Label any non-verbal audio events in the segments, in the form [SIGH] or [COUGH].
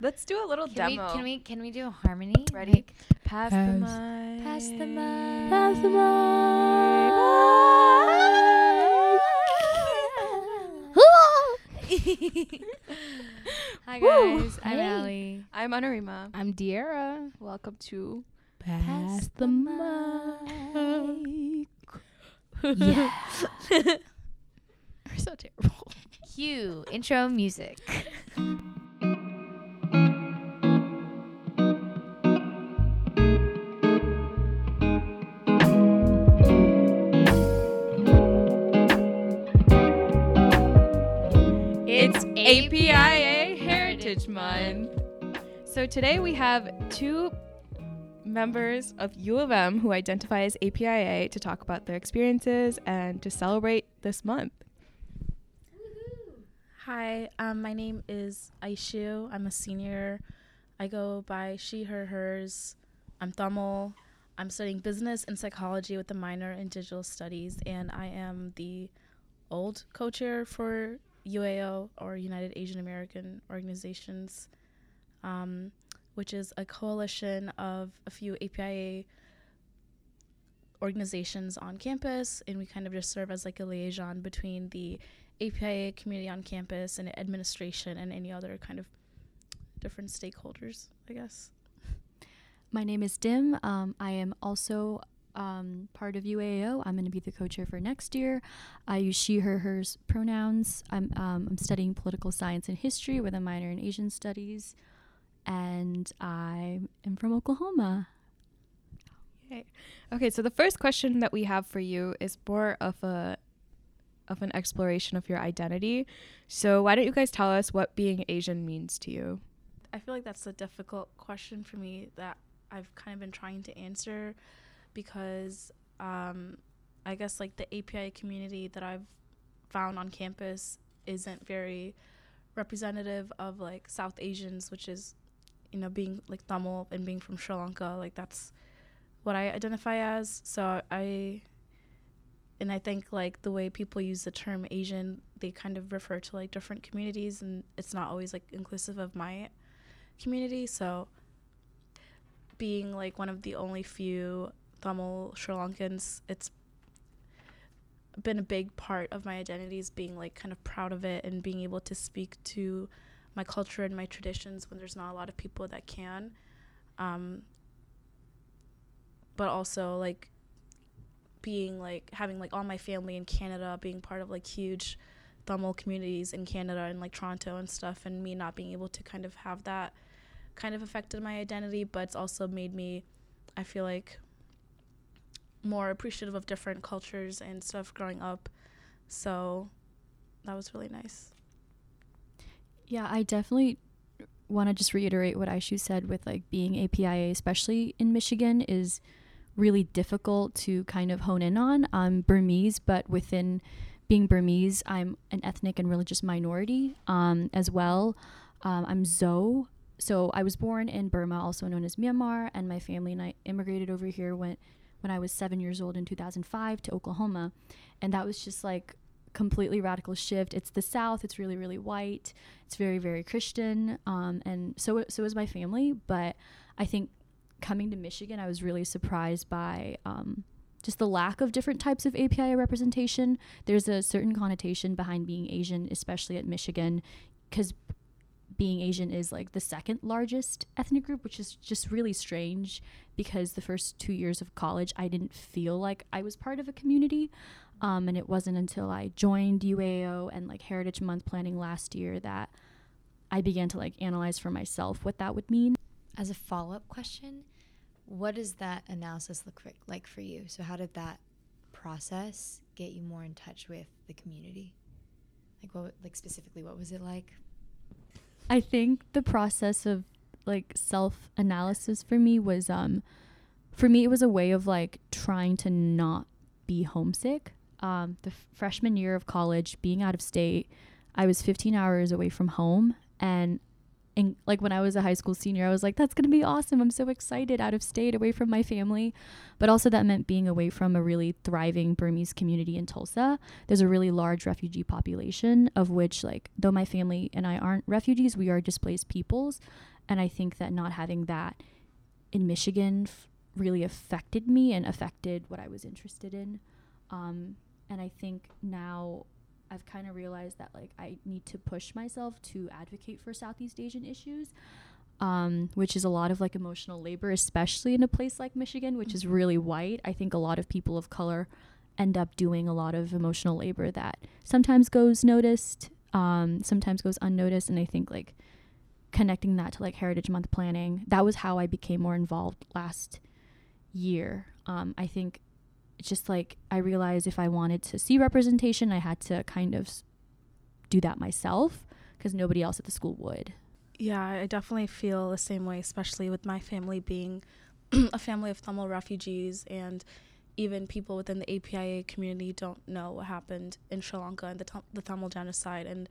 Let's do a little Can we, demo. can we can we do a harmony? Ready? Like, pass, the mic? pass the mic. Pass the mic. Hi Woo. guys, I'm Hey. Allie. I'm Anarima. I'm Diera. Welcome to Pass the the mic. Yeah. [LAUGHS] We're so terrible. Cue intro music. [LAUGHS] APIA Heritage Month. So today we have two members of U of M who identify as APIA to talk about their experiences and to celebrate this month. Hi, um, my name is Aishu. I'm a senior. I go by she, her, hers. I'm Tamil. I'm studying business and psychology with a minor in digital studies, and I am the old co-chair for UAO or United Asian American Organizations, um, which is a coalition of a few APIA organizations on campus, and we kind of just serve as like a liaison between the APIA community on campus and administration and any other kind of different stakeholders, I guess. My name is Dim. Um, I am also um, part of UAO. I'm going to be the co-chair for next year. I use she, her, hers pronouns. I'm um, I'm studying political science and history with a minor in Asian studies, and I am from Oklahoma. Yay. Okay, so the first question that we have for you is more of a of an exploration of your identity. So why don't you guys tell us what being Asian means to you? I feel like that's a difficult question for me that I've kind of been trying to answer because um, I guess like the API community that I've found on campus isn't very representative of like South Asians, which is, you know, being like Tamil and being from Sri Lanka. Like that's what I identify as. So I, and I think like the way people use the term Asian, they kind of refer to like different communities, and it's not always like inclusive of my community. So being like one of the only few Tamil Sri Lankans, it's been a big part of my identity is being like kind of proud of it and being able to speak to my culture and my traditions when there's not a lot of people that can. Um, but also like being like having like all my family in Canada, being part of like huge Tamil communities in Canada and like Toronto and stuff, and me not being able to kind of have that kind of affected my identity, but it's also made me, I feel like, more appreciative of different cultures and stuff growing up. So that was really nice. Yeah, I definitely want to just reiterate what Aishu said with like being APIA, especially in Michigan, is really difficult to kind of hone in on. I'm Burmese, but within being Burmese, I'm an ethnic and religious minority um, as well. Um, I'm Zoe. So I was born in Burma, also known as Myanmar, and my family and I immigrated over here when when I was seven years old in 2005 to Oklahoma, and that was just like completely radical shift. It's the South. It's really really white. It's very very Christian, um, and so so is my family. But I think coming to Michigan, I was really surprised by um, just the lack of different types of API representation. There's a certain connotation behind being Asian, especially at Michigan, because being Asian is like the second largest ethnic group, which is just really strange because the first two years of college, I didn't feel like I was part of a community. Um, and it wasn't until I joined UAO and like Heritage Month planning last year that I began to like analyze for myself what that would mean. As a follow up question, what does that analysis look for, like for you? So, how did that process get you more in touch with the community? Like, what, like specifically, what was it like? I think the process of like self analysis for me was um for me it was a way of like trying to not be homesick. Um the f- freshman year of college being out of state, I was 15 hours away from home and and like when I was a high school senior, I was like, that's going to be awesome. I'm so excited out of state, away from my family. But also, that meant being away from a really thriving Burmese community in Tulsa. There's a really large refugee population, of which, like, though my family and I aren't refugees, we are displaced peoples. And I think that not having that in Michigan f- really affected me and affected what I was interested in. Um, and I think now I've kind of realized that like I need to push myself to advocate for Southeast Asian issues, um, which is a lot of like emotional labor, especially in a place like Michigan, which is really white. I think a lot of people of color end up doing a lot of emotional labor that sometimes goes noticed, um, sometimes goes unnoticed, and I think like connecting that to like Heritage Month planning, that was how I became more involved last year. Um, I think it's just like I realized if I wanted to see representation, I had to kind of do that myself because nobody else at the school would. Yeah, I definitely feel the same way, especially with my family being [CLEARS THROAT] a family of Tamil refugees and even people within the APIA community don't know what happened in Sri Lanka and the, Tam- the Tamil genocide and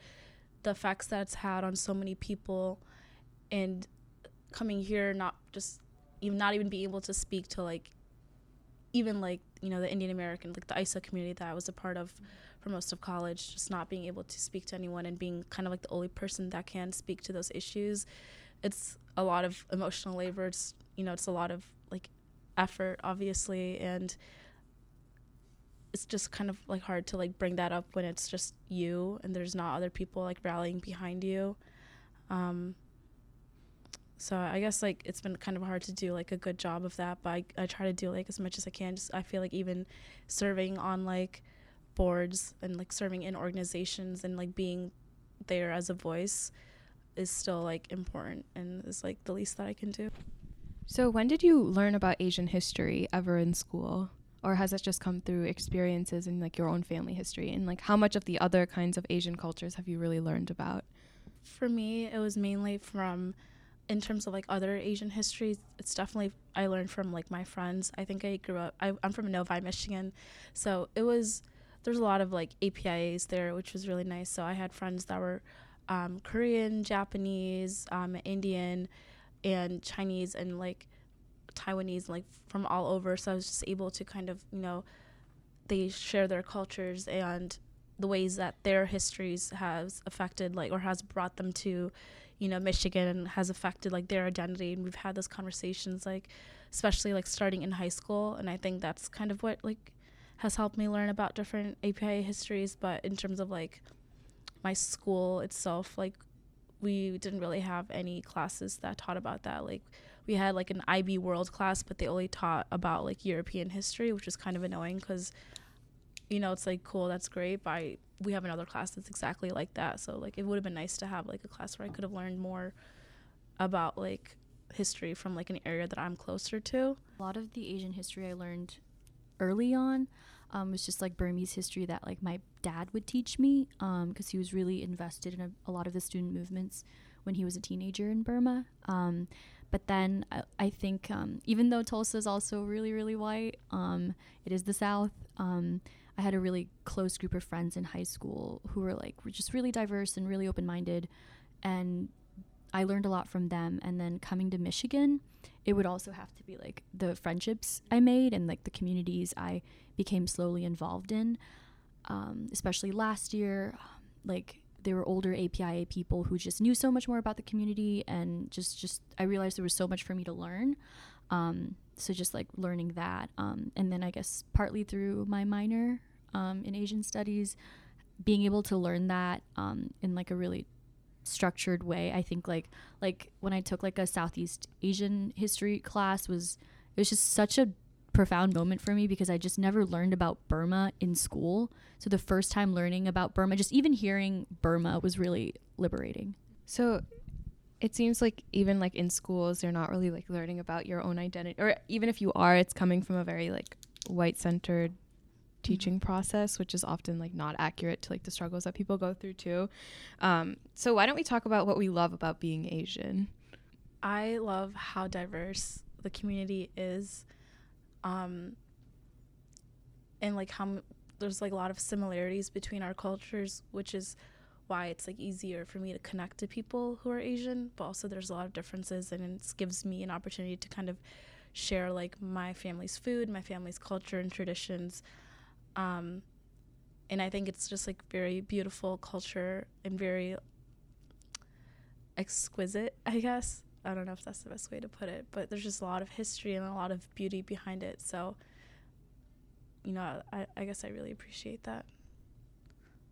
the effects that it's had on so many people and coming here not just even not even being able to speak to like even like you know the Indian American like the ISA community that I was a part of for most of college just not being able to speak to anyone and being kind of like the only person that can speak to those issues it's a lot of emotional labor. It's you know it's a lot of like effort obviously and it's just kind of like hard to like bring that up when it's just you and there's not other people like rallying behind you. Um so i guess like it's been kind of hard to do like a good job of that but i, I try to do like as much as i can just i feel like even serving on like boards and like serving in organizations and like being there as a voice is still like important and is like the least that i can do So, when did you learn about Asian history ever in school? Or has it just come through experiences in like your own family history? And like how much of the other kinds of Asian cultures have you really learned about? for me it was mainly from in terms of like other asian histories it's definitely i learned from like my friends. I think i grew up I, i'm from novi michigan. So it was there's a lot of like apias there which was really nice. So i had friends that were um, korean japanese um, indian and chinese and like taiwanese like from all over. So i was just able to kind of you know they share their cultures and the ways that their histories has affected like or has brought them to you know michigan has affected like their identity and we've had those conversations like especially like starting in high school and i think that's kind of what like has helped me learn about different api histories but in terms of like my school itself like we didn't really have any classes that taught about that. Like we had like an ib world class but they only taught about like european history which is kind of annoying because you know it's like cool that's great but I, we have another class that's exactly like that so like it would have been nice to have like a class where i could have learned more about like history from like an area that i'm closer to A lot of the Asian history I learned early on um, was just like Burmese history that like my dad would teach me because he was really invested in a, a lot of the student movements when he was a teenager in Burma. Um, but then I, I think um, even though Tulsa is also really really white, um, it is the South. Um, I had a really close group of friends in high school who were like were just really diverse and really open minded, and I learned a lot from them. And then coming to Michigan, it would also have to be like the friendships I made and like the communities I became slowly involved in. Um, especially last year, like there were older APIA people who just knew so much more about the community, and just just I realized there was so much for me to learn. Um, so just like learning that, um, and then I guess partly through my minor um, in Asian studies, being able to learn that um, in like a really structured way. I think like like when I took like a Southeast Asian history class was it was just such a profound moment for me because I just never learned about Burma in school. So the first time learning about Burma, just even hearing Burma was really liberating. So it seems like even like in schools, they're not really like learning about your own identity, or even if you are, it's coming from a very like white centered teaching process, which is often like not accurate to like the struggles that people go through too. Um, so why don't we talk about what we love about being Asian? I love how diverse the community is, um, and like how m- there's like a lot of similarities between our cultures, which is why it's like easier for me to connect to people who are Asian, but also there's a lot of differences and it gives me an opportunity to kind of share like my family's food, my family's culture and traditions. Um, and I think it's just like very beautiful culture and very exquisite, I guess. I don't know if that's the best way to put it, but there's just a lot of history and a lot of beauty behind it. So, you know, I, I guess I really appreciate that.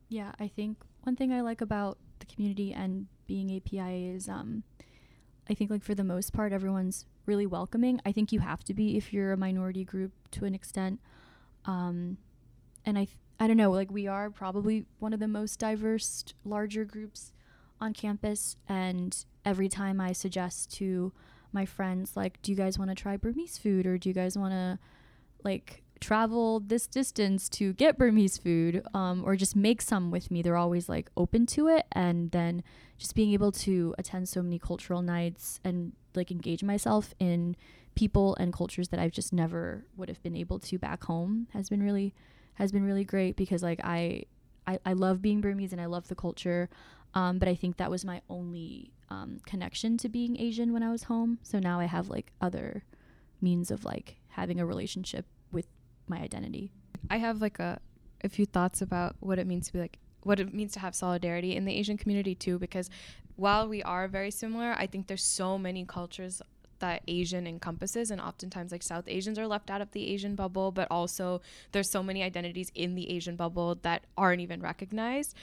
Yeah, I think one thing I like about the community and being API is um, I think like for the most part everyone's really welcoming. I think you have to be if you're a minority group to an extent. Um, and I th- I don't know, like we are probably one of the most diverse larger groups on campus and every time I suggest to my friends like do you guys want to try Burmese food or do you guys want to like travel this distance to get Burmese food um, or just make some with me. They're always like open to it. And then just being able to attend so many cultural nights and like engage myself in people and cultures that I've just never would have been able to back home has been really has been really great because like I I, I love being Burmese and I love the culture. Um, but I think that was my only um, connection to being Asian when I was home. So now I have like other means of like having a relationship with my identity. I have like a a few thoughts about what it means to be like what it means to have solidarity in the Asian community too because while we are very similar, I think there's so many cultures that Asian encompasses and oftentimes like South Asians are left out of the Asian bubble, but also there's so many identities in the Asian bubble that aren't even recognized.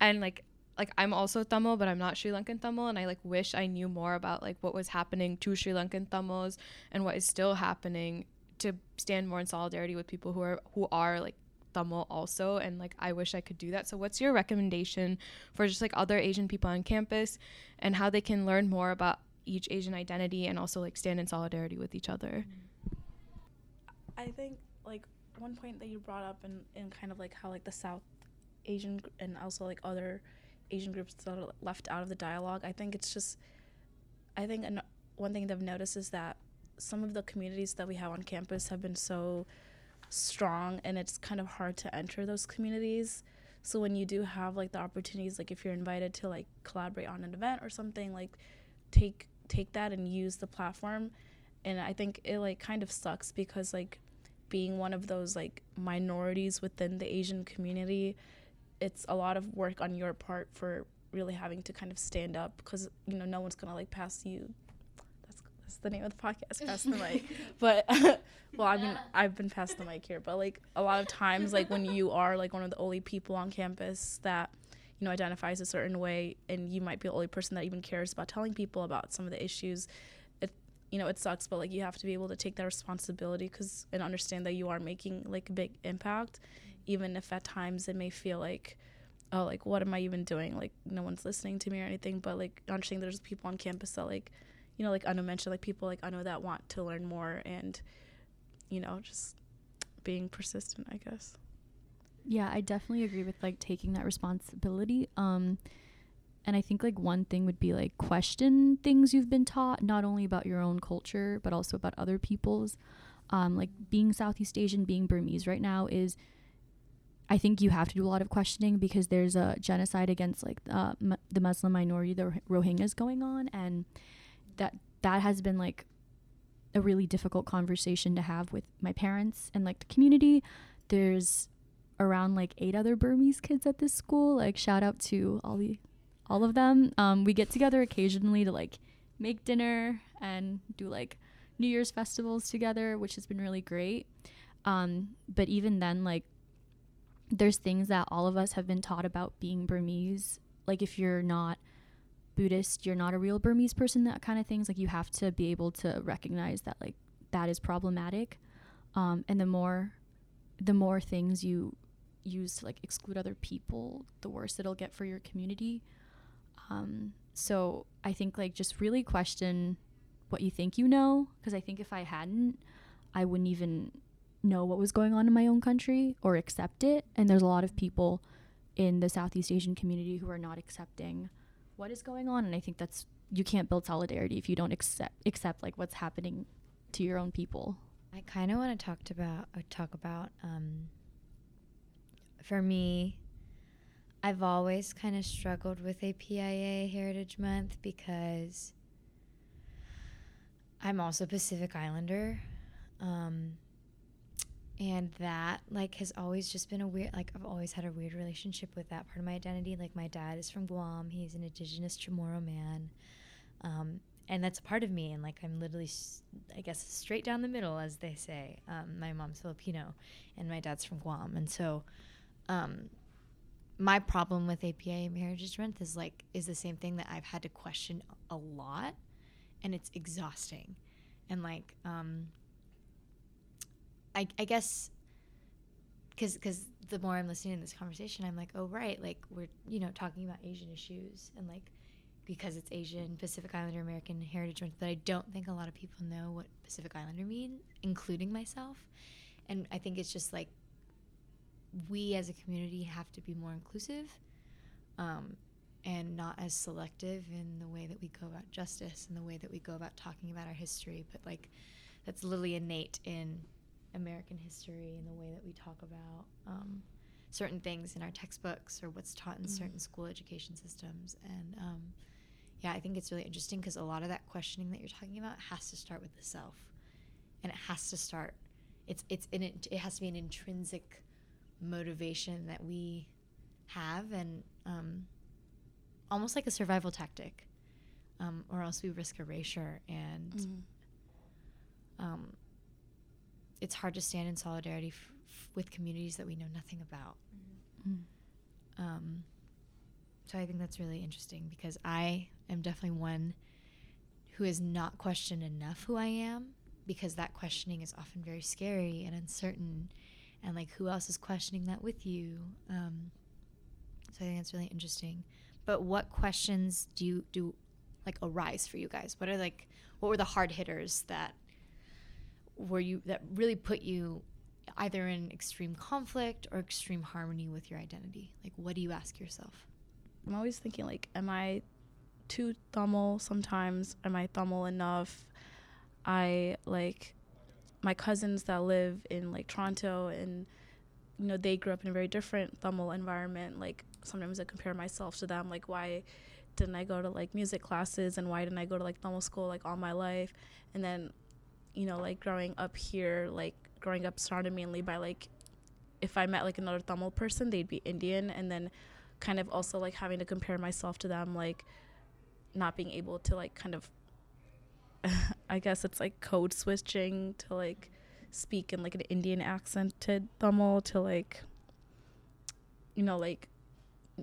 And like like I'm also Tamil, but I'm not Sri Lankan Tamil, and I like wish I knew more about like what was happening to Sri Lankan Tamils and what is still happening to stand more in solidarity with people who are who are like Tamil also and like I wish I could do that. So what's your recommendation for just like other Asian people on campus and how they can learn more about each Asian identity and also like stand in solidarity with each other? I think like one point that you brought up and in, in kind of like how like the South Asian and also like other Asian groups that are left out of the dialogue. I think it's just I think an, one thing that I've noticed is that some of the communities that we have on campus have been so strong and it's kind of hard to enter those communities so when you do have like the opportunities like if you're invited to like collaborate on an event or something like take take that and use the platform. And i think it like kind of sucks because like being one of those like minorities within the asian community it's a lot of work on your part for really having to kind of stand up because you know no one's gonna like pass you. That's that's the name of the podcast pass the mic. [LAUGHS] But [LAUGHS] well i mean i've been passed the mic here but like a lot of times like when you are like one of the only people on campus that you know identifies a certain way and you might be the only person that even cares about telling people about some of the issues it you know it sucks but like you have to be able to take that responsibility because and understand that you are making like a big impact even if at times it may feel like oh like what am i even doing? Like no one's listening to me or anything but like understanding there's people on campus that like you know like i know mentioned like people like i know that want to learn more and you know just being persistent i guess Yeah, I definitely agree with like taking that responsibility. Um and I think like one thing would be like question things you've been taught, not only about your own culture, but also about other people's. Um like being Southeast Asian, being Burmese right now is I think you have to do a lot of questioning because there's a genocide against like uh, m- the Muslim minority, the Roh- Rohingyas going on and that that has been like a really difficult conversation to have with my parents and like the community. There's around like eight other Burmese kids at this school. Like shout out to all the all of them. Um, we get together occasionally to like make dinner and do like New Year's festivals together, which has been really great. Um, but even then, like there's things that all of us have been taught about being Burmese. Like if you're not Buddhist, you're not a real Burmese person, that kind of things. Like you have to be able to recognize that like that is problematic. Um, and the more the more things you use to like exclude other people, the worse it'll get for your community. Um, so I think like just really question what you think you know, because I think if I hadn't, I wouldn't even know what was going on in my own country or accept it. And there's a lot of people in the Southeast Asian community who are not accepting what is going on. And I think that's you can't build solidarity if you don't accept accept like what's happening to your own people. I kind of want to talk about uh, talk about um, for me. I've always kind of struggled with APIA Heritage Month because I'm also Pacific Islander. Um, and that like has always just been a weird like I've always had a weird relationship with that part of my identity. Like my dad is from Guam. He's an indigenous Chamorro man. Um, and that's a part of me and like i'm literally i guess straight down the middle as they say um, my mom's filipino and my dad's from guam and so um, my problem with apia heritage month is like is the same thing that i've had to question a lot and it's exhausting and like um, I, I guess because because the more i'm listening to this conversation i'm like oh right like we're you know talking about asian issues and like because it's Asian, Pacific Islander American Heritage Month, but I don't think a lot of people know what Pacific Islander mean, including myself. And I think it's just like we as a community have to be more inclusive um, and not as selective in the way that we go about justice and the way that we go about talking about our history. But like that's literally innate in American history and the way that we talk about um, certain things in our textbooks or what's taught in Mhm. certain school education systems. And um, yeah, I think it's really interesting because a lot of that questioning that you're talking about has to start with the self, and it has to start. It's it's in it. It has to be an intrinsic motivation that we have, and um, almost like a survival tactic, um, or else we risk erasure. And Mhm. um, it's hard to stand in solidarity f- f- with communities that we know nothing about. Mm. Um, so I think that's really interesting because I am definitely one who has not questioned enough who I am because that questioning is often very scary and uncertain. And like, who else is questioning that with you? Um, so I think that's really interesting. But what questions do you do like arise for you guys? What are like, what were the hard hitters that were you that really put you either in extreme conflict or extreme harmony with your identity? Like, what do you ask yourself? I'm always thinking like, am I too Tamil sometimes? Am I Tamil enough? I like my cousins that live in like Toronto and you know they grew up in a very different Tamil environment. Like sometimes I compare myself to them. Like why didn't I go to like music classes and why didn't I go to like Tamil school like all my life? And then you know like growing up here, like growing up surrounded mainly by like if I met like another Tamil person, they'd be Indian, and then kind of also like having to compare myself to them, like not being able to like kind of I guess it's like code switching to like speak in like an Indian accented Tamil to like you know like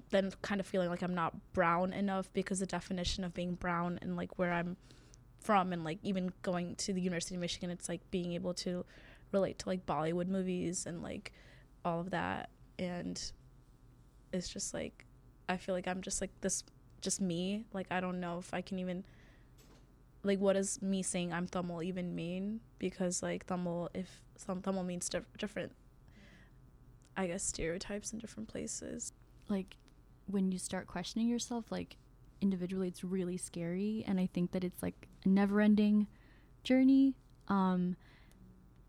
then kind of feeling like I'm not brown enough because the definition of being brown and like where I'm from and like even going to the University of Michigan it's like being able to relate to like Bollywood movies and like all of that. And it's just like I feel like I'm just like this just me. Like I don't know if I can even like what does me saying I'm Tamil even mean? Because like Tamil if some Tamil means diff- different I guess stereotypes in different places. Like when you start questioning yourself like individually it's really scary. And i think that it's like a never ending journey. Um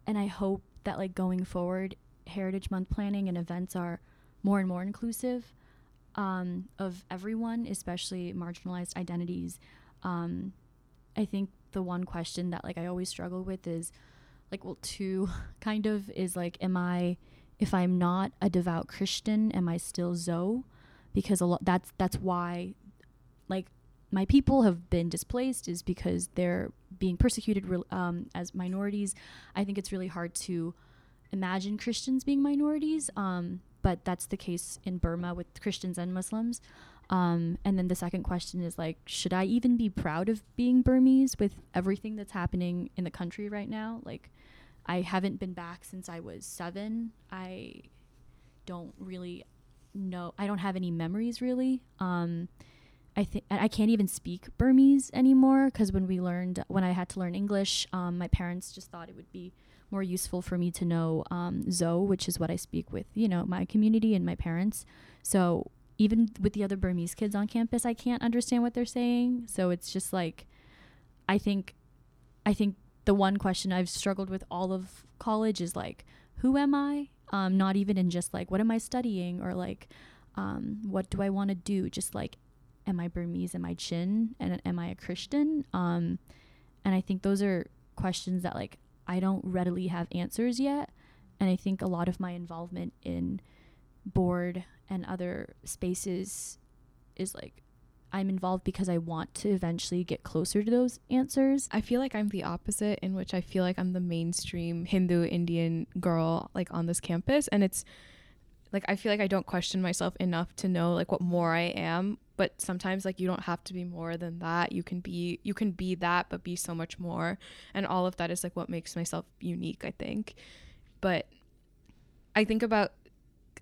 and i hope that like going forward heritage month planning and events are more and more inclusive um of everyone especially marginalized identities. Um i think the one question that like i always struggle with is like well two [LAUGHS] kind of is like am i if i'm not a devout christian am i still zoe? Because a lot that's that's why like my people have been displaced is because they're being persecuted re- um, as minorities. I think it's really hard to imagine christians being minorities um, but that's the case in burma with christians and muslims um, and then the second question is like should i even be proud of being burmese with everything that's happening in the country right now? Like i haven't been back since i was seven. I don't really know i don't have any memories really. Um i think i can't even speak burmese anymore because when we learned when i had to learn english um, my parents just thought it would be more useful for me to know um, zoe which is what i speak with you know my community and my parents. So even with the other burmese kids on campus i can't understand what they're saying so it's just like i think i think the one question i've struggled with all of college is like who am i um, not even in just like what am I studying or like um, what do I want to do? Just like, am I Burmese? Am I Chin? And am I a Christian? Um, and I think those are questions that like I don't readily have answers yet. And I think a lot of my involvement in board and other spaces is like I'm involved because I want to eventually get closer to those answers. I feel like I'm the opposite, in which I feel like I'm the mainstream Hindu Indian girl like on this campus, and it's like I feel like I don't question myself enough to know like what more I am. But sometimes like you don't have to be more than that. You can be you can be that, but be so much more, and all of that is like what makes myself unique. I think, but I think about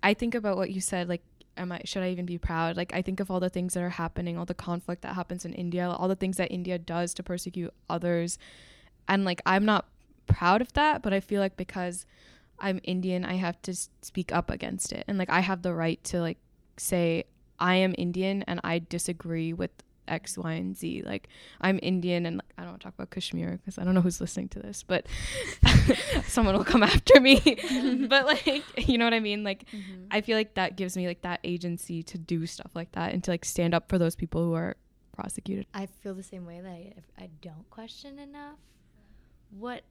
I think about what you said like am I should I even be proud? Like I think of all the things that are happening, all the conflict that happens in India, all the things that India does to persecute others. And like I'm not proud of that, but I feel like because I'm Indian, I have to speak up against it. And like I have the right to like say I am Indian and I disagree with X, Y, and Z. Like I'm Indian and like, I don't want to talk about Kashmir because I don't know who's listening to this, but [LAUGHS] someone will come [LAUGHS] after me. [LAUGHS] but like, you know what I mean? Like, I feel like that gives me like that agency to do stuff like that and to like stand up for those people who are prosecuted. I feel the same way that I, if I don't question enough what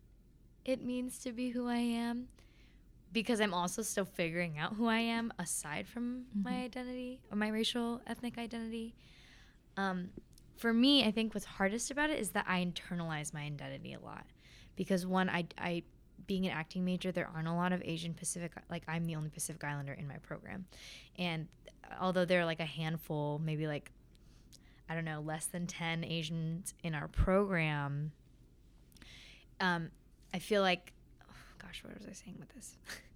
it means to be who I am because I'm also still figuring out who I am aside from my Mhm. identity or my racial ethnic identity. Um, for me, I think what's hardest about it is that I internalize my identity a lot because one, I, I being an acting major, there aren't a lot of Asian Pacific. Like I'm the only Pacific Islander in my program, and although there are like a handful, maybe like I don't know, less than 10 Asians in our program, um, I feel like, oh, gosh, what was I saying with this? [LAUGHS]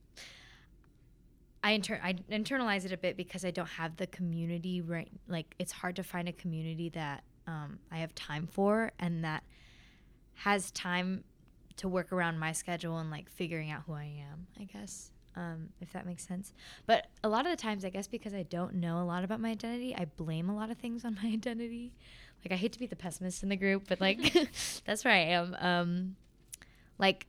I, inter- I internalize it a bit because I don't have the community right. Like, it's hard to find a community that um, I have time for and that has time to work around my schedule and like figuring out who I am, I guess, um, if that makes sense. But a lot of the times, I guess because I don't know a lot about my identity, I blame a lot of things on [LAUGHS] my identity. Like I hate to be the pessimist in the group, but like [LAUGHS] [LAUGHS] that's where I am. Um, like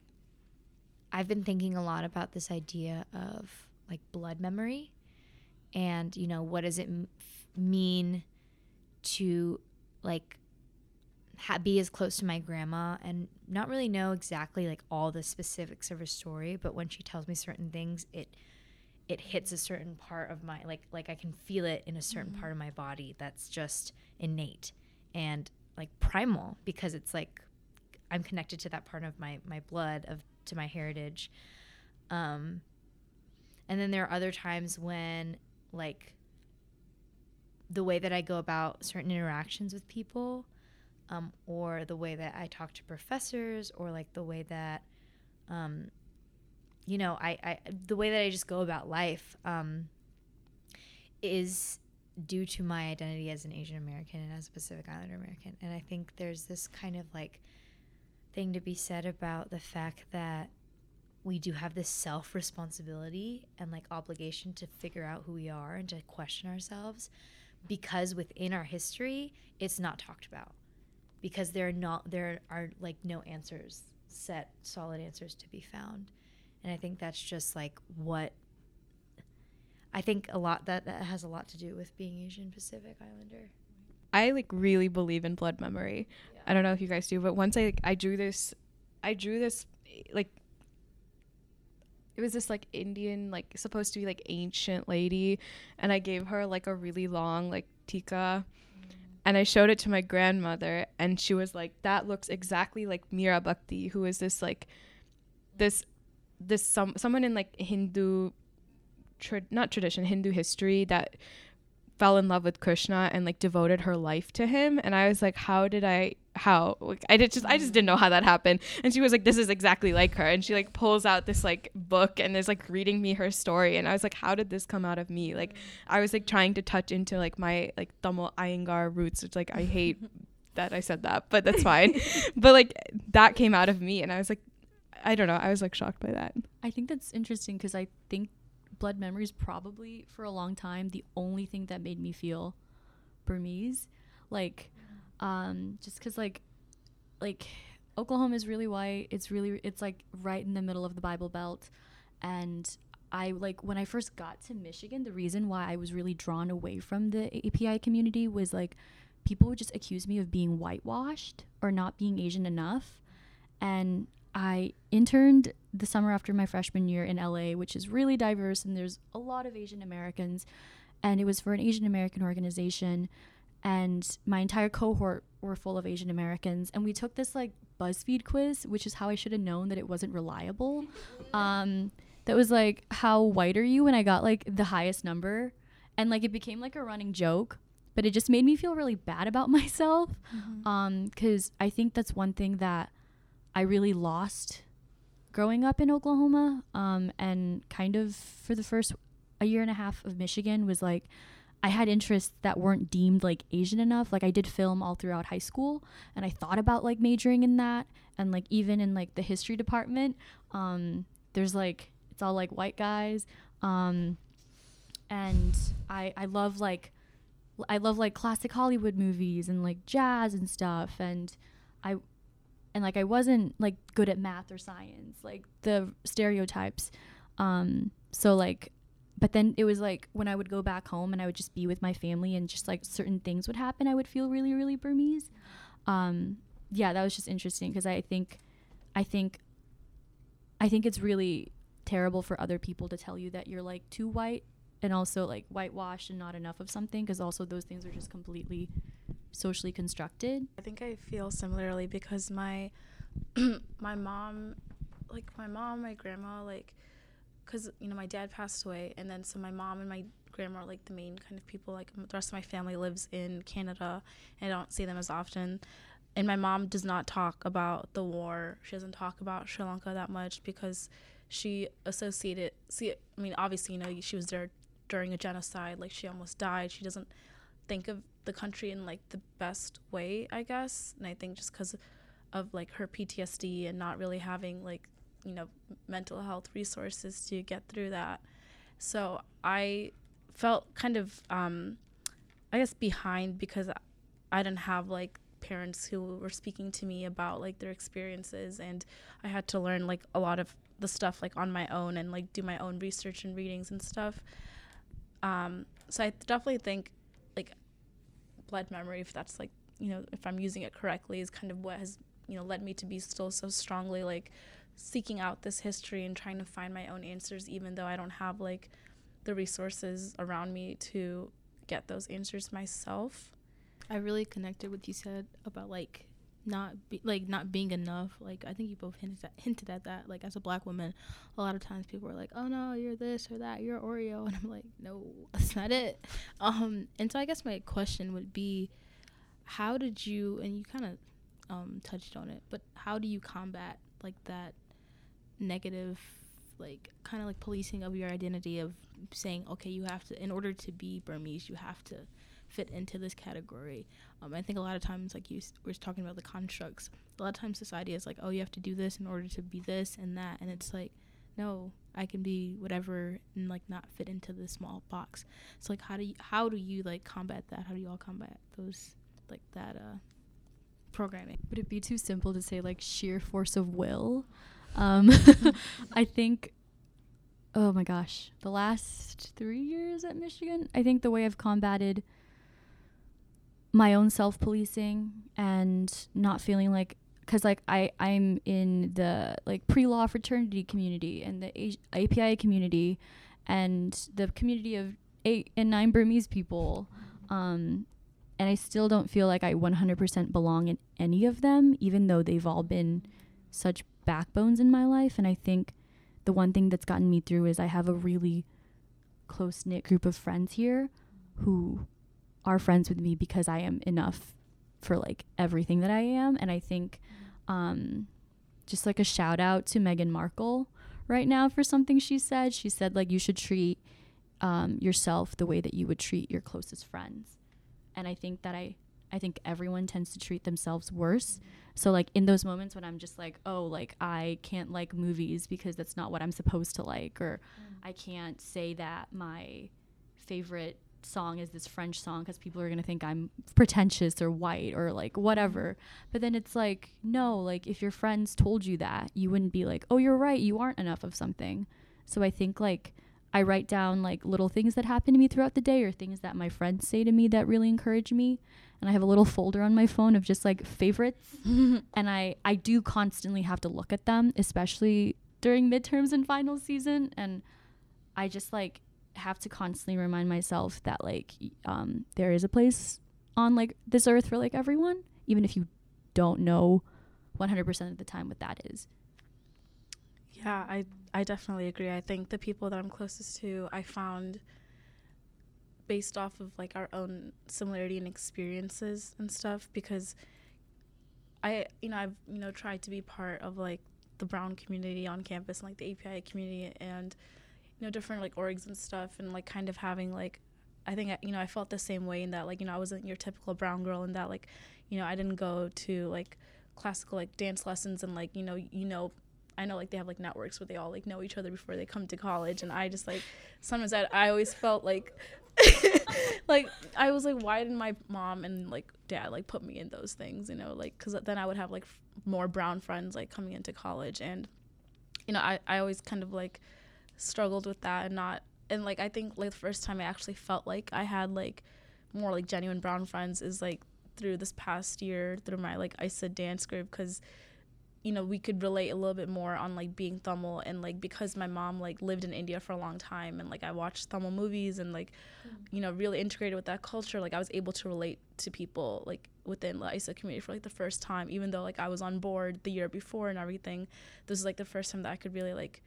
I've been thinking a lot about this idea of like blood memory, and you know what does it m- mean to like ha- be as close to my grandma and not really know exactly like all the specifics of her story, but when she tells me certain things, it it hits a certain part of my like like I can feel it in a certain part of my body that's just innate and like primal because it's like I'm connected to that part of my my blood of to my heritage. Um and then there are other times when like the way that I go about certain interactions with people um, or the way that I talk to professors, or like the way that, um, you know, I, I the way that I just go about life um, is due to my identity as an Asian American and as a Pacific Islander American. And I think there's this kind of like thing to be said about the fact that we do have this self responsibility and like obligation to figure out who we are and to question ourselves because within our history it's not talked about. Because there are not there are like no answers set solid answers to be found. And i think that's just like what i think a lot that, that has a lot to do with being asian pacific islander. I like really believe in blood memory. I don't know if you guys do, but once I I drew this, I drew this like it was this like Indian like supposed to be like ancient lady, and I gave her like a really long like tika, and I showed it to my grandmother, and she was like, "That looks exactly like Mira Bhakti, who is this like this this some someone in like Hindu." Tra- not tradition Hindu history that fell in love with Krishna and like devoted her life to him and I was like how did I how like I did just I just didn't know how that happened. And she was like this is exactly like her. And she like pulls out this like book and is like reading me her story. And I was like how did this come out of me? Like I was like trying to touch into like my like Tamil Iyengar roots which like I hate [LAUGHS] that I said that but that's fine. [LAUGHS] But like that came out of me. And I was like I don't know. I was like shocked by that. I think that's interesting because I think blood Memories probably for a long time the only thing that made me feel Burmese. Like, um, just because like, like Oklahoma is really white. It's really it's like right in the middle of the Bible Belt, and I like when I first got to Michigan, the reason why I was really drawn away from the API community was like people would just accuse me of being whitewashed or not being Asian enough. And I interned the summer after my freshman year in LA, which is really diverse and there's a lot of Asian Americans. And it was for an Asian American organization. And my entire cohort were full of Asian Americans. And we took this like BuzzFeed quiz, which is how I should have known that it wasn't reliable. Um, that was like, how white are you? And I got like the highest number. And like it became like a running joke but it just made me feel really bad about [LAUGHS] myself because I think that's one thing that I really lost growing up in Oklahoma um, and kind of for the first a year and a half of Michigan was like I had interests that weren't deemed like Asian enough. Like I did film all throughout high school and I thought about like majoring in that and like even in like the history department um, there's like it's all like white guys um, and I I love like I love like classic Hollywood movies and like jazz and stuff and I and like I wasn't like good at math or science like the stereotypes um so like but then it was like when I would go back home and I would just be with my family and just like certain things would happen I would feel really really Burmese um yeah that was just interesting because I think I think I think it's really terrible for other people to tell you that you're like too white and also like whitewashed and not enough of something because also those things are just completely socially constructed. I think I feel similarly because my [CLEARS THROAT] my mom, like my mom, my grandma, like, cause you know my dad passed away, and then so my mom and my grandma are like the main kind of people. Like the rest of my family lives in Canada, and I don't see them as often. And my mom does not talk about the war. She doesn't talk about Sri Lanka that much because she associated. See, I mean, obviously, you know, she was there during a genocide like she almost died she doesn't think of the country in like the best way i guess and i think just because of like her ptsd and not really having like you know mental health resources to get through that. So i felt kind of um i guess behind because i didn't have like parents who were speaking to me about like their experiences and i had to learn like a lot of the stuff like on my own and like do my own research and readings and stuff. Um, so I definitely think like blood memory, if that's like you know if I'm using it correctly, is kind of what has you know led me to be still so strongly like seeking out this history and trying to find my own answers, even though I don't have like the resources around me to get those answers myself. I really connected with you said about like not be, like not being enough. Like i think you both hinted at, hinted at that. Like as a black woman a lot of times people are like oh no you're this or that. You're oreo. And i'm like no [LAUGHS] that's not it. Um and so i guess my question would be how did you and you kind of um touched on it but how do you combat like that negative like kind of like policing of your identity of saying okay you have to in order to be burmese you have to fit into this category. Um, I think a lot of times, like you were talking about the constructs, a lot of times society is like, oh, you have to do this in order to be this and that, and it's like, no, I can be whatever and like not fit into this small box. So like, how do you how do you like combat that? How do you all combat those like that uh programming? Would it be too simple to say like sheer force of will? Um, [LAUGHS] I think. Oh my gosh, the last three years at Michigan, I think the way I've combated my own self policing and not feeling like because like I I'm in the like pre law fraternity community and the A- API community and the community of eight and nine Burmese people, um, and I still don't feel like I 100% belong in any of them, even though they've all been such backbones in my life. And I think the one thing that's gotten me through is I have a really close knit group of friends here who are friends with me because I am enough for like everything that I am. And I think um, just like a shout out to Meghan Markle right now for something she said. She said like you should treat um, yourself the way that you would treat your closest friends. And I think that I I think everyone tends to treat themselves worse. So like in those moments when I'm just like, oh, like I can't like movies because that's not what I'm supposed to like or mm. I can't say that my favorite song is this French song because people are going to think I'm pretentious or white or like whatever. But then it's like, no, like if your friends told you that, you wouldn't be like, oh, you're right, you aren't enough of something. So I think like I write down like little things that happen to me throughout the day or things that my friends say to me that really encourage me. And I have a little folder on my phone of just like favorites. [LAUGHS] and I I do constantly have to look at them, especially during midterms and final season and I just like have to constantly remind myself that like um there is a place on like this earth for like everyone, even if you don't know 100% of the time what that is. Yeah, I I definitely agree. I think the people that I'm closest to, I found based off of like our own similarity and experiences and stuff because I you know I've you know tried to be part of like the brown community on campus and like the API community and you know different like orgs and stuff and like kind of having like I think I, you know I felt the same way in that like you know I wasn't your typical brown girl in that like you know I didn't go to like classical like dance lessons and like you know you know I know like they have like networks where they all like know each other before they come to college and I just like sometimes I, I always felt like [LAUGHS] like I was like why didn't my mom and like dad like put me in those things you know like because then I would have like f- more brown friends like coming into college and you know I, I always kind of like struggled with that and not and like I think like the first time I actually felt like I had like more like genuine brown friends is like through this past year through my like ISA dance group because you know we could relate a little bit more on like being Tamil and like because my mom like lived in India for a long time and like I watched Tamil movies and like mm. you know really integrated with that culture like I was able to relate to people like within the ISA community for like the first time even though like I was on board the year before and everything this is like the first time that I could really like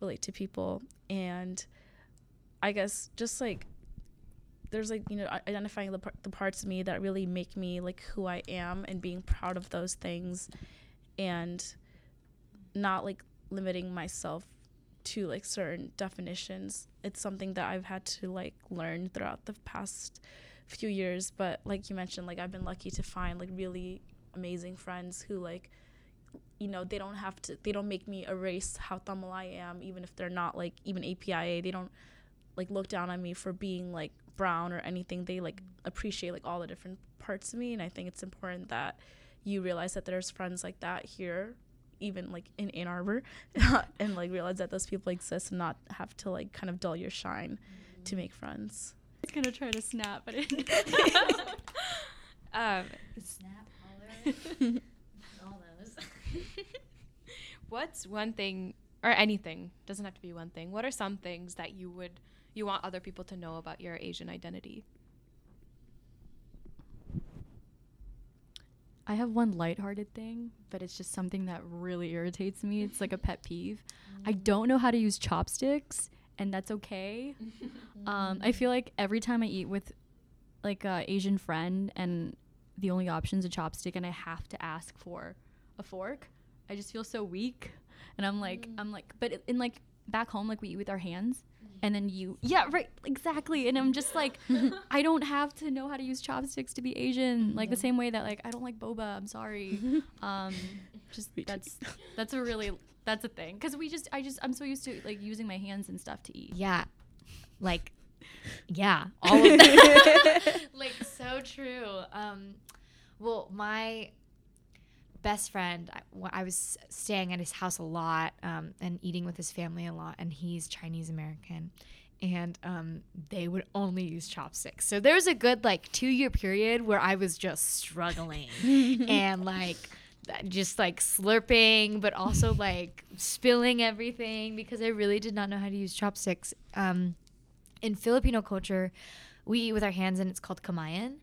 relate to people. And I guess just like there's like you know identifying the, par- the parts of me that really make me like who I am and being proud of those things and not like limiting myself to like certain definitions. It's something that I've had to like learn throughout the past few years but like you mentioned like I've been lucky to find like really amazing friends who like you know they don't have to they don't make me erase how Tamil I am even if they're not like even APIA they don't like look down on me for being like brown or anything. They like appreciate like all the different parts of me and I think it's important that you realize that there's friends like that here even like in Ann Arbor [LAUGHS] and like realize that those people exist and not have to like kind of dull your shine to make friends. It's gonna try to snap, but it [LAUGHS] Um, Snap, holler, [LAUGHS] all those. what's one thing or anything doesn't have to be one thing. What are some things that you would you want other people to know about your Asian identity? I have one lighthearted thing, but it's just something that really irritates me. It's like a pet peeve. I don't know how to use chopsticks, and that's okay. [LAUGHS] um, I feel like every time I eat with like a Asian friend and the only option's a chopstick, and I have to ask for a fork, I just feel so weak. And I'm like, I'm like, but in like back home, like we eat with our hands. And then you, yeah, right, exactly. And I'm just like, [LAUGHS] I don't have to know how to use chopsticks to be Asian. Like the same way that like I don't like boba. I'm sorry. [LAUGHS] Um, just that's [LAUGHS] that's a really that's a thing because we just I just I'm so used to like using my hands and stuff to eat. Yeah. Like, yeah. All of that. like, so true. Um, well, my best friend, I, I was staying at his house a lot um, and eating with his family a lot, and he's Chinese American. And um, they would only use chopsticks. So there was a good like two year period where I was just struggling [LAUGHS] and like just like slurping, but also like spilling everything because I really did not know how to use chopsticks. Um, in Filipino culture, we eat with our hands, and it's called kamayan.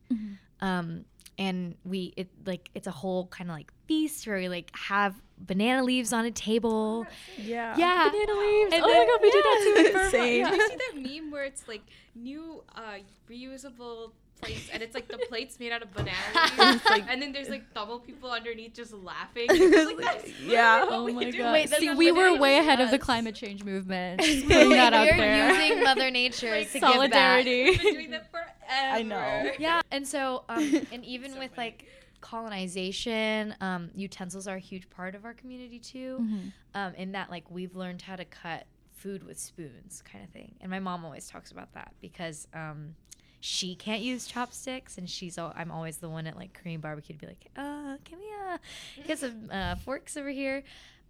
Um, and we it like it's a whole kind of like feast where we like have banana leaves on a table. Yeah. Yeah, Banana leaves. And oh then- my god, we did that too. [LAUGHS] in Burma. Same. Yeah. Did you see that [LAUGHS] meme where it's like new uh, reusable plates and it's like the plates made out of banana [LAUGHS] leaves, and then there's like double people underneath just laughing. It's like, Yeah. Oh my we god. Wait, See, we were way ahead of the climate change movement. Just We're, putting that out we're there. using Mother Nature Like to give back. Solidarity. We've been doing that forever. I know. Yeah, and so um, and even So with funny. like colonization, um, utensils are a huge part of our community too. Mhm. Um, in that like we've learned how to cut food with spoons, kind of thing. And my mom always talks about that because um, she can't use chopsticks, and she's al- I'm always the one at like Korean barbecue to be like, uh, can we uh get some uh, forks over here?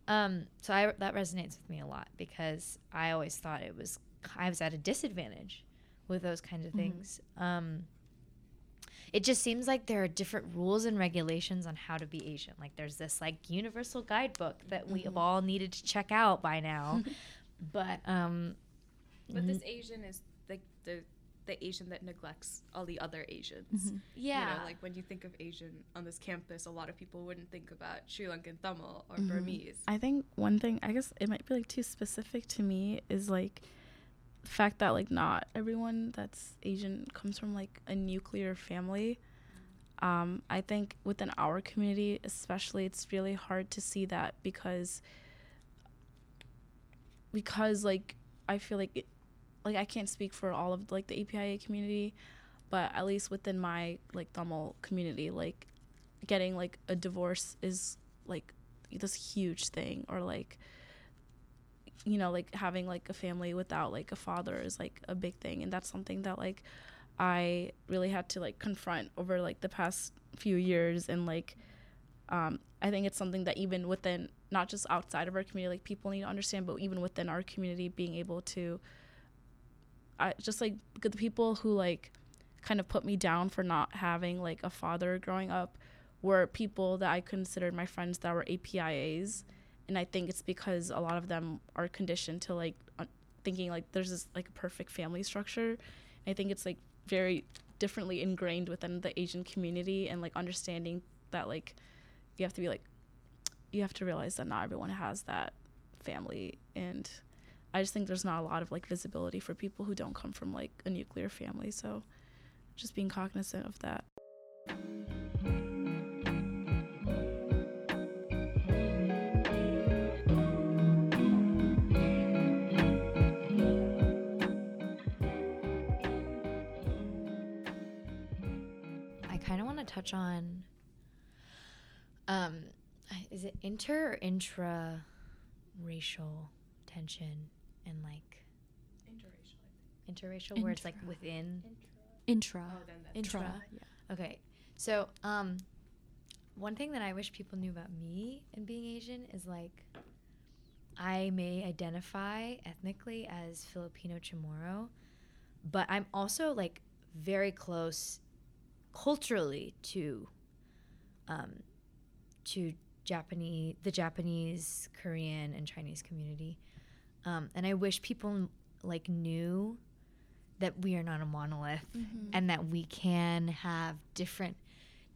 Um, so I that resonates with me a lot because I always thought it was I was at a disadvantage with those kinds of Mhm. things. Um, it just seems like there are different rules and regulations on how to be Asian. Like there's this like universal guidebook that we have all needed to check out by now. [LAUGHS] but um, But this Asian is like the the Asian that neglects all the other Asians. Mhm. yeah, You know, like when you think of Asian on this campus, a lot of people wouldn't think about Sri Lankan Tamil or Mhm. Burmese. I think one thing, I guess it might be like too specific to me, is like fact that like not everyone that's Asian comes from like a nuclear family. Um, I think within our community, especially, it's really hard to see that because because like I feel like it, like I can't speak for all of like the APIA community, but at least within my like Tamil community, like getting like a divorce is like this huge thing or like you know like having like a family without like a father is like a big thing and that's something that like i really had to like confront over like the past few years and like um, i think it's something that even within not just outside of our community like people need to understand but even within our community being able to I just like the people who like kind of put me down for not having like a father growing up were people that I considered my friends that were APIAs, and I think it's because a lot of them are conditioned to like thinking like there's this like a perfect family structure. And I think it's like very differently ingrained within the Asian community and like understanding that like you have to be like you have to realize that not everyone has that family and I just think there's not a lot of like visibility for people who don't come from like a nuclear family. So just being cognizant of that. Touch on um is it inter or intra racial tension and like interracial Interracial, where it's like within Intra. Oh, then Intra. Intra. Yeah. Okay. So, um, one thing that I wish people knew about me and being Asian is like, I may identify ethnically as Filipino Chamorro, but I'm also like very close culturally to, um, to Japanese, the Japanese, Korean, and Chinese community. Um, and I wish people like knew that we are not a monolith and that we can have different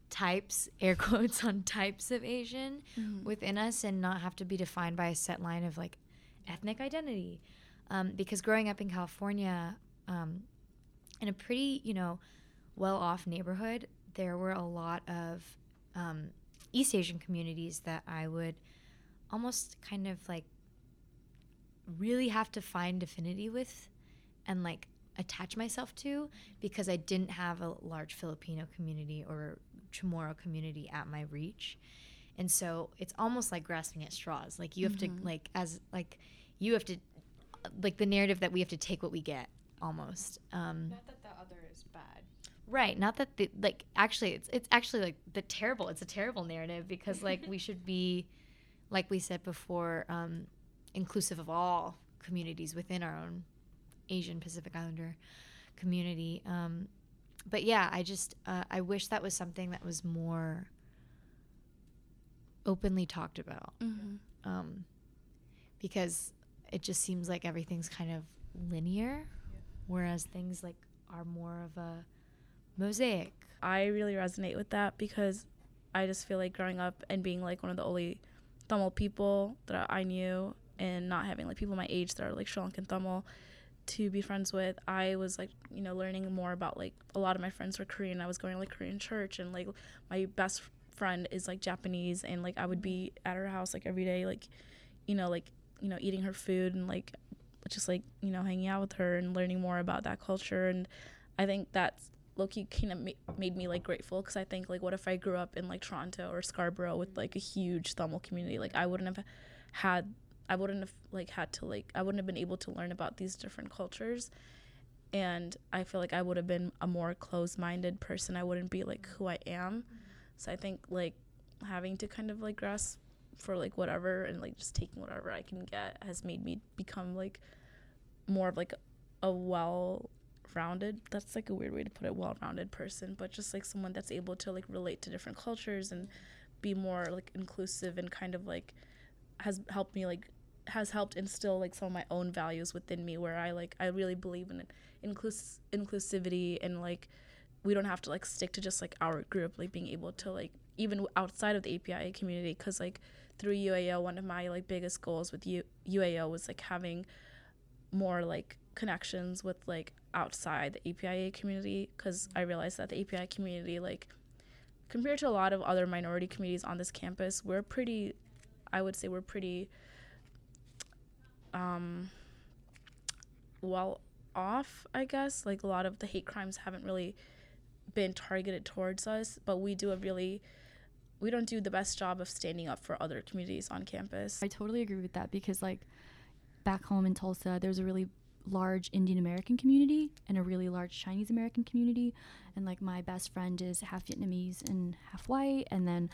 types, air [LAUGHS] quotes on types of Asian within us and not have to be defined by a set line of like ethnic identity. Um, because growing up in California, um, in a pretty, you know, well off neighborhood, there were a lot of um, East Asian communities that I would almost kind of like really have to find affinity with and like attach myself to because I didn't have a large Filipino community or Chamorro community at my reach. And so it's almost like grasping at straws. Like you have to like as like you have to like the narrative that we have to take what we get almost. Um Not that the other is bad. Right. Not that the like actually it's it's actually like the terrible. It's a terrible narrative because like we should be, like we said before, um, inclusive of all communities within our own Asian Pacific Islander community. Um, but yeah, I just uh, I wish that was something that was more openly talked about Mm-hmm. um, because it just seems like everything's kind of linear, whereas things like are more of a mosaic. I really resonate with that because I just feel like growing up and being like one of the only Tamil people that I knew and not having like people my age that are like Sri Lankan Tamil to be friends with, I was like, you know, learning more about like a lot of my friends were Korean. I was going to like Korean church and like my best friend is like Japanese and like I would be at her house like every day, like, you know, like, you know, eating her food and like just like, you know, hanging out with her and learning more about that culture. And I think that's Loki kind of ma- made me like grateful because I think like what if I grew up in like Toronto or Scarborough with like a huge Tamil community? Like I wouldn't have had I wouldn't have like had to like I wouldn't have been able to learn about these different cultures. And I feel like I would have been a more closed-minded person. I wouldn't be like who I am. So I think like having to kind of like grasp for like whatever and like just taking whatever I can get has made me become like more of like a well rounded that's like a weird way to put it well rounded person but just like someone that's able to like relate to different cultures and be more like inclusive and kind of like has helped me like has helped instill like some of my own values within me where I like I really believe in inclus- inclusivity and like we don't have to like stick to just like our group like being able to like even outside of the APIA community because like through UAO one of my like biggest goals with U- UAO was like having more like connections with like outside the APIA community because I realized that the API community like compared to a lot of other minority communities on this campus we're pretty I would say we're pretty um well off I guess like a lot of the hate crimes haven't really been targeted towards us but we do a really we don't do the best job of standing up for other communities on campus. I totally agree with that because like back home in Tulsa, there's a really large Indian American community and a really large Chinese American community. And like my best friend is half Vietnamese and half white. And then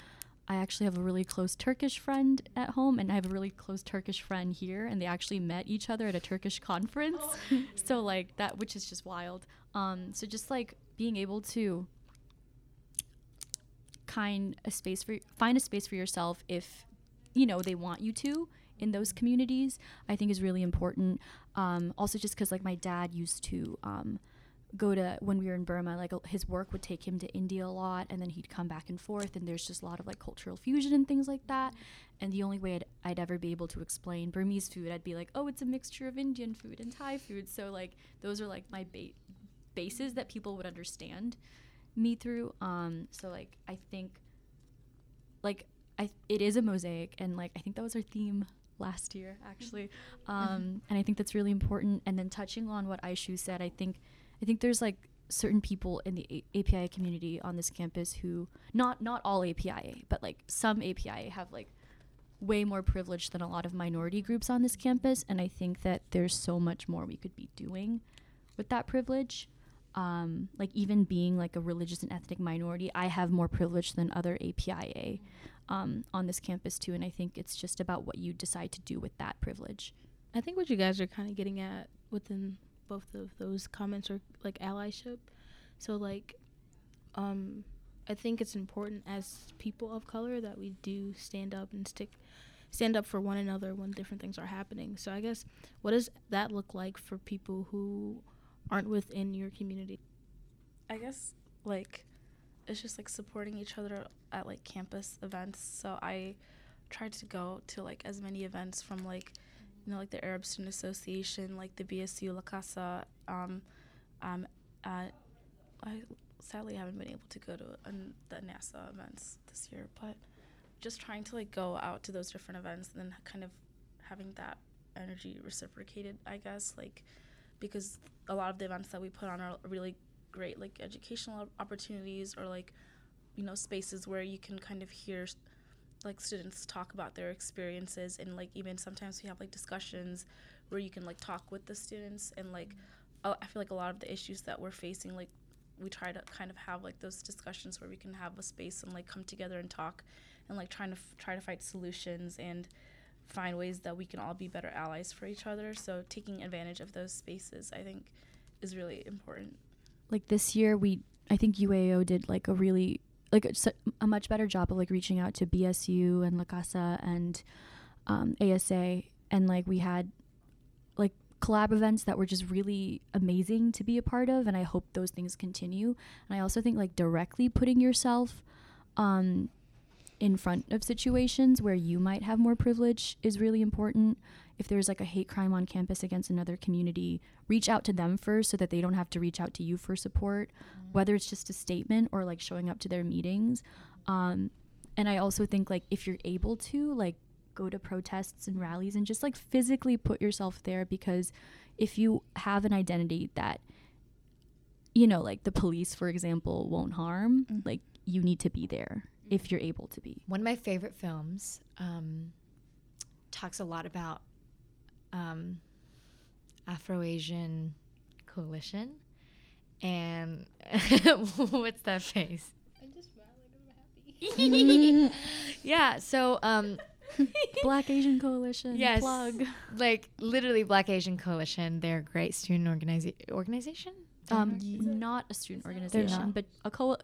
I actually have a really close Turkish friend at home, and I have a really close Turkish friend here, and they actually met each other at a Turkish conference. Oh. [LAUGHS] so like that, which is just wild. Um, so just like being able to kind a space for find a space for yourself if you know they want you to in those communities i think is really important. Um, also just because like my dad used to um, go to when we were in burma like his work would take him to india a lot and then he'd come back and forth and there's just a lot of like cultural fusion and things like that. And the only way I'd, I'd ever be able to explain burmese food i'd be like oh it's a mixture of indian food and thai food. So like those are like my ba- bases that people would understand me through. Um, so like I think like I it is a mosaic and like I think that was our theme last year actually. Um, and I think that's really important. And then touching on what Aishu said, I think I think there's like certain people in the A- API community on this campus who not not all APIA, but like some APIA have like way more privilege than a lot of minority groups on this campus and I think that there's so much more we could be doing with that privilege um, like even being like a religious and ethnic minority, I have more privilege than other APIA um, on this campus too. And I think it's just about what you decide to do with that privilege. I think what you guys are kind of getting at within both of those comments are like allyship. So like, um, I think it's important as people of color that we do stand up and stick stand up for one another when different things are happening. So I guess what does that look like for people who aren't within your community? I guess like it's just like supporting each other at like campus events. So I tried to go to like as many events from like you know like the Arab Student Association, like the BSU La Casa. Um, um, at, I sadly haven't been able to go to an, the NASA events this year, but just trying to like go out to those different events and then kind of having that energy reciprocated, I guess, like because a lot of the events that we put on are really great like educational opportunities or like you know spaces where you can kind of hear like students talk about their experiences and like even sometimes we have like discussions where you can like talk with the students and like uh, I feel like a lot of the issues that we're facing like we try to kind of have like those discussions where we can have a space and like come together and talk and like trying to f- try to find solutions and find ways that we can all be better allies for each other. So taking advantage of those spaces, I think, is really important. Like this year, we I think UAO did like a really like a, a much better job of like reaching out to BSU and La Casa and um, ASA, and like we had like collab events that were just really amazing to be a part of, and I hope those things continue. And I also think like directly putting yourself um, in front of situations where you might have more privilege is really important. If there's like a hate crime on campus against another community, reach out to them first so that they don't have to reach out to you for support, mm-hmm. whether it's just a statement or like showing up to their meetings. Um, and I also think like if you're able to, like go to protests and rallies and just like physically put yourself there because if you have an identity that you know like the police for example won't harm mm-hmm. like you need to be there if you're able to be. One of my favorite films um, talks a lot about um, Afro Asian coalition. And [LAUGHS] what's that face? I'm just mad, like I'm [LAUGHS] happy. yeah. So um, Black Asian Coalition. Yes. Plug. like literally Black Asian Coalition. They're a great student organiza- organization. Um, Is not a student organization, not. but a co-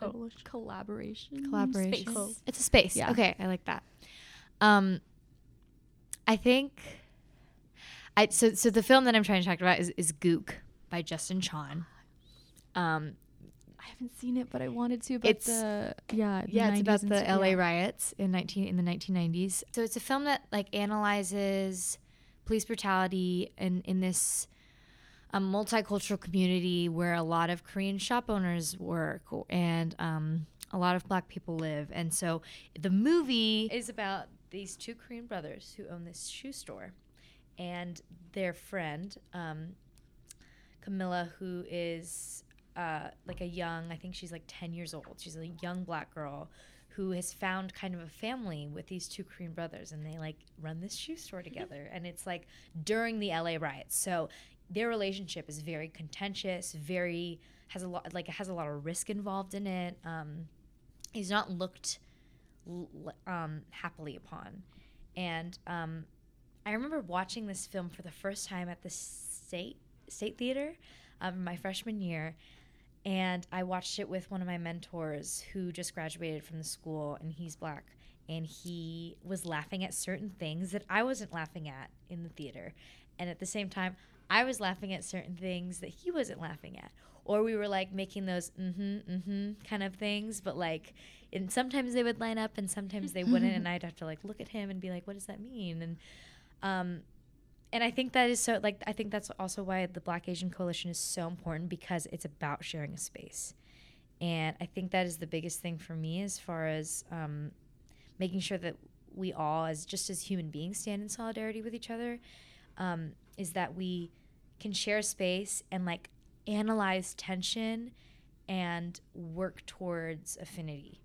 Coalition. collaboration. collaboration. space. Co- It's a space. Yeah. Okay, I like that. Um, I think. I so so the film that I'm trying to talk about is is Gook by Justin Chon. Um, I haven't seen it, but I wanted to. But It's- the yeah, the yeah, it's about the LA yeah. riots in 19 in the 1990s. So it's a film that like analyzes police brutality and in this um, multicultural community where a lot of Korean shop owners work and um, a lot of black people live. And so the movie is about these two Korean brothers who own this shoe store and their friend, um, Kamilla, who is uh, like a young, I think she's like 10 years old. She's a young black girl who has found kind of a family with these two Korean brothers and they like run this shoe store together. and it's like during the LA riots. So their relationship is very contentious, very, has a lot, like it has a lot of risk involved in it. Um, he's not looked um, happily upon. And um, I remember watching this film for the first time at the state state theater um, my freshman year, and I watched it with one of my mentors who just graduated from the school, and he's black, and he was laughing at certain things that I wasn't laughing at in the theater, and at the same time, I was laughing at certain things that he wasn't laughing at. Or we were like making those mm-hmm, mm-hmm kind of things, but like, and sometimes they would line up and sometimes they wouldn't, and I'd have to like look at him and be like, what does that mean? And um, and I think that is so like I think that's also why the Black Asian Coalition is so important because it's about sharing a space, and I think that is the biggest thing for me as far as um, making sure that we all, as just as human beings, stand in solidarity with each other, um, is that we can share space and like analyze tension and work towards affinity.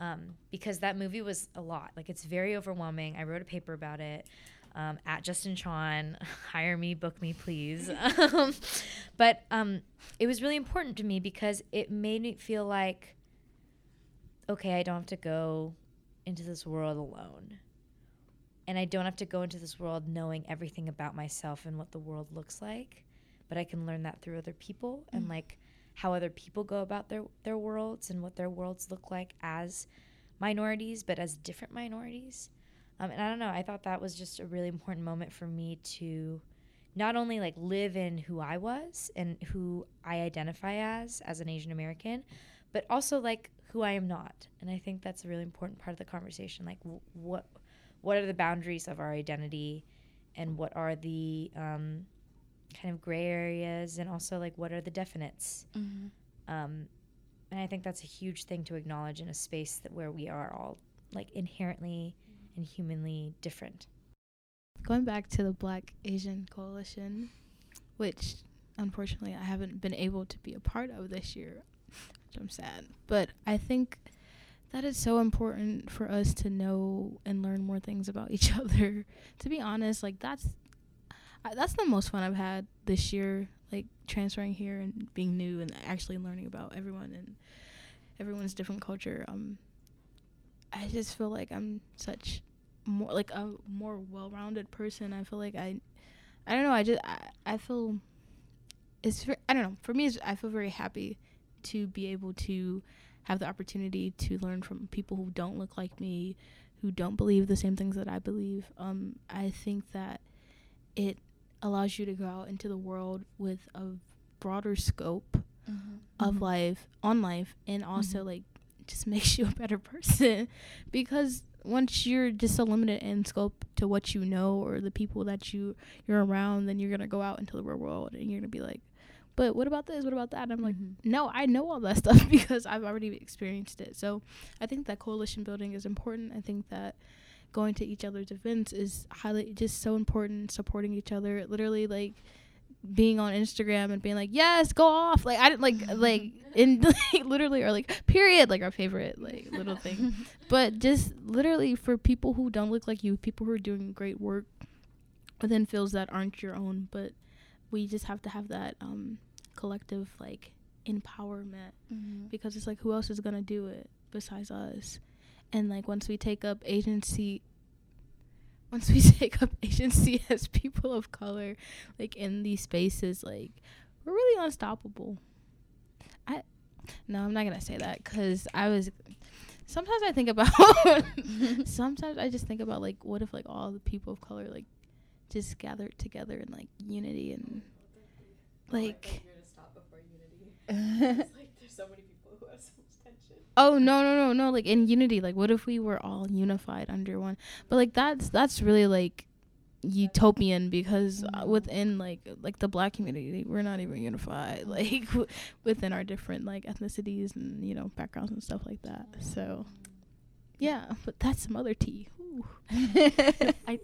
Um, because that movie was a lot. Like it's very overwhelming. I wrote a paper about it um, at Justin Chon. [LAUGHS] Hire me, book me, please. [LAUGHS] um, but um, it was really important to me because it made me feel like, okay, I don't have to go into this world alone. And I don't have to go into this world knowing everything about myself and what the world looks like, but I can learn that through other people and like how other people go about their their worlds and what their worlds look like as minorities, but as different minorities. Um, and I don't know, I thought that was just a really important moment for me to not only like live in who I was and who I identify as as an Asian American, but also like who I am not. And I think that's a really important part of the conversation. Like w- what what are the boundaries of our identity, and what are the um, kind of gray areas, and also like what are the definites. Um, and I think that's a huge thing to acknowledge in a space that where we are all like inherently and humanly different. Going back to the Black Asian Coalition, which unfortunately I haven't been able to be a part of this year, which I'm sad. But I think that is so important for us to know and learn more things about each [LAUGHS] other. to be honest, like that's that's the most fun I've had this year, like transferring here and being new and actually learning about everyone and everyone's different culture. Um, I just feel like I'm such more like a more well-rounded person. I feel like I, I don't know. I just I, I feel it's I don't know. For me, I feel very happy to be able to have the opportunity to learn from people who don't look like me, who don't believe the same things that I believe. Um, I think that it allows you to go out into the world with a broader scope of Mhm. life on life and also like just [LAUGHS] makes you a better person because once you're just limited in scope to what you know or the people that you you're around then you're gonna go out into the real world and you're gonna be like but what about this? What about that? And i'm like no i know all that [LAUGHS] stuff because i've already experienced it. So i think that coalition building is important. I think that going to each other's events is highly just so important supporting each other. Literally like being on Instagram and being like, "Yes, go off!" Like I didn't like [LAUGHS] like in [LAUGHS] like, literally or like period like our favorite like little thing, but just literally for people who don't look like you, people who are doing great work within fields that aren't your own, but we just have to have that um collective like empowerment mm-hmm. because it's like who else is gonna do it besides us, and like once we take up agency once we [LAUGHS] take up agency [LAUGHS] as people of color, like in these spaces, like we're really unstoppable. I no, I'm not gonna say that because I was. Sometimes I think about. [LAUGHS] sometimes I just think about like, what if like all the people of color like just gathered together in like unity and like. Oh no no no no! Like in unity, like what if we were all unified under one? But like that's that's really like utopian because uh, within like like the black community, we're not even unified. [LAUGHS] Like w- within our different like ethnicities and you know backgrounds and stuff like that. So yeah, but that's some other tea. Ooh. [LAUGHS] I,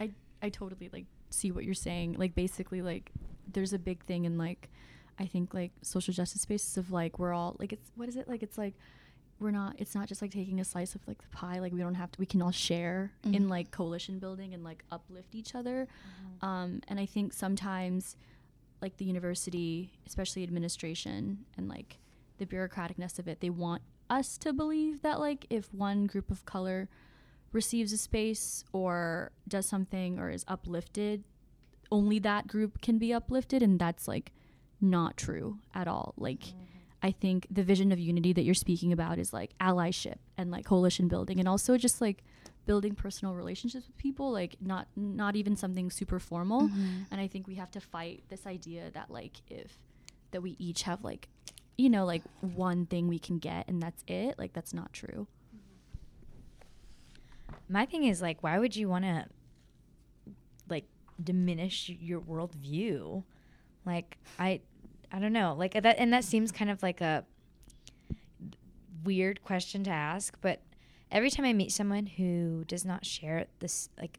I, I totally like see what you're saying. Like basically, like there's a big thing in like, I think like social justice spaces of like we're all like it's what is it? Like it's like we're not it's not just like taking a slice of like the pie. Like we don't have to we can all share in Mhm. like coalition building and like uplift each other. Um and i think sometimes like the university especially administration and like the bureaucraticness of it they want us to believe that like if one group of color receives a space or does something or is uplifted only that group can be uplifted. And that's like not true at all like i think the vision of unity that you're speaking about is like allyship and like coalition building and also just like building personal relationships with people like not not even something super formal Mm-hmm. and i think we have to fight this idea that like if that we each have like you know like one thing we can get and that's it like that's not true My thing is like, why would you want to like diminish your worldview? Like, I, I don't know. Like that, and that seems kind of like a weird question to ask. But every time I meet someone who does not share this like